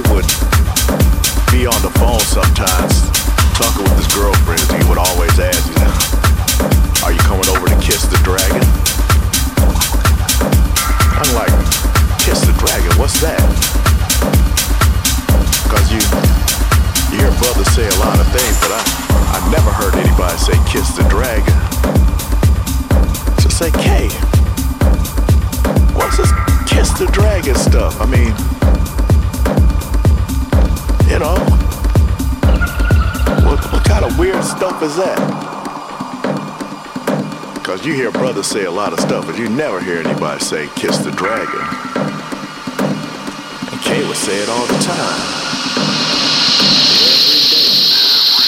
Would be on the phone sometimes talking with his girlfriends. He would always ask, you know, are you coming over to kiss the dragon? I'm like, kiss the dragon, what's that? Cause you you hear brothers say a lot of things, but I I never heard anybody say kiss the dragon. So say, K, what's this kiss the dragon stuff? I mean you know? What, what kind of weird stuff is that? Because you hear brothers say a lot of stuff, but you never hear anybody say, kiss the dragon. And Kay would say it all the time. Every day.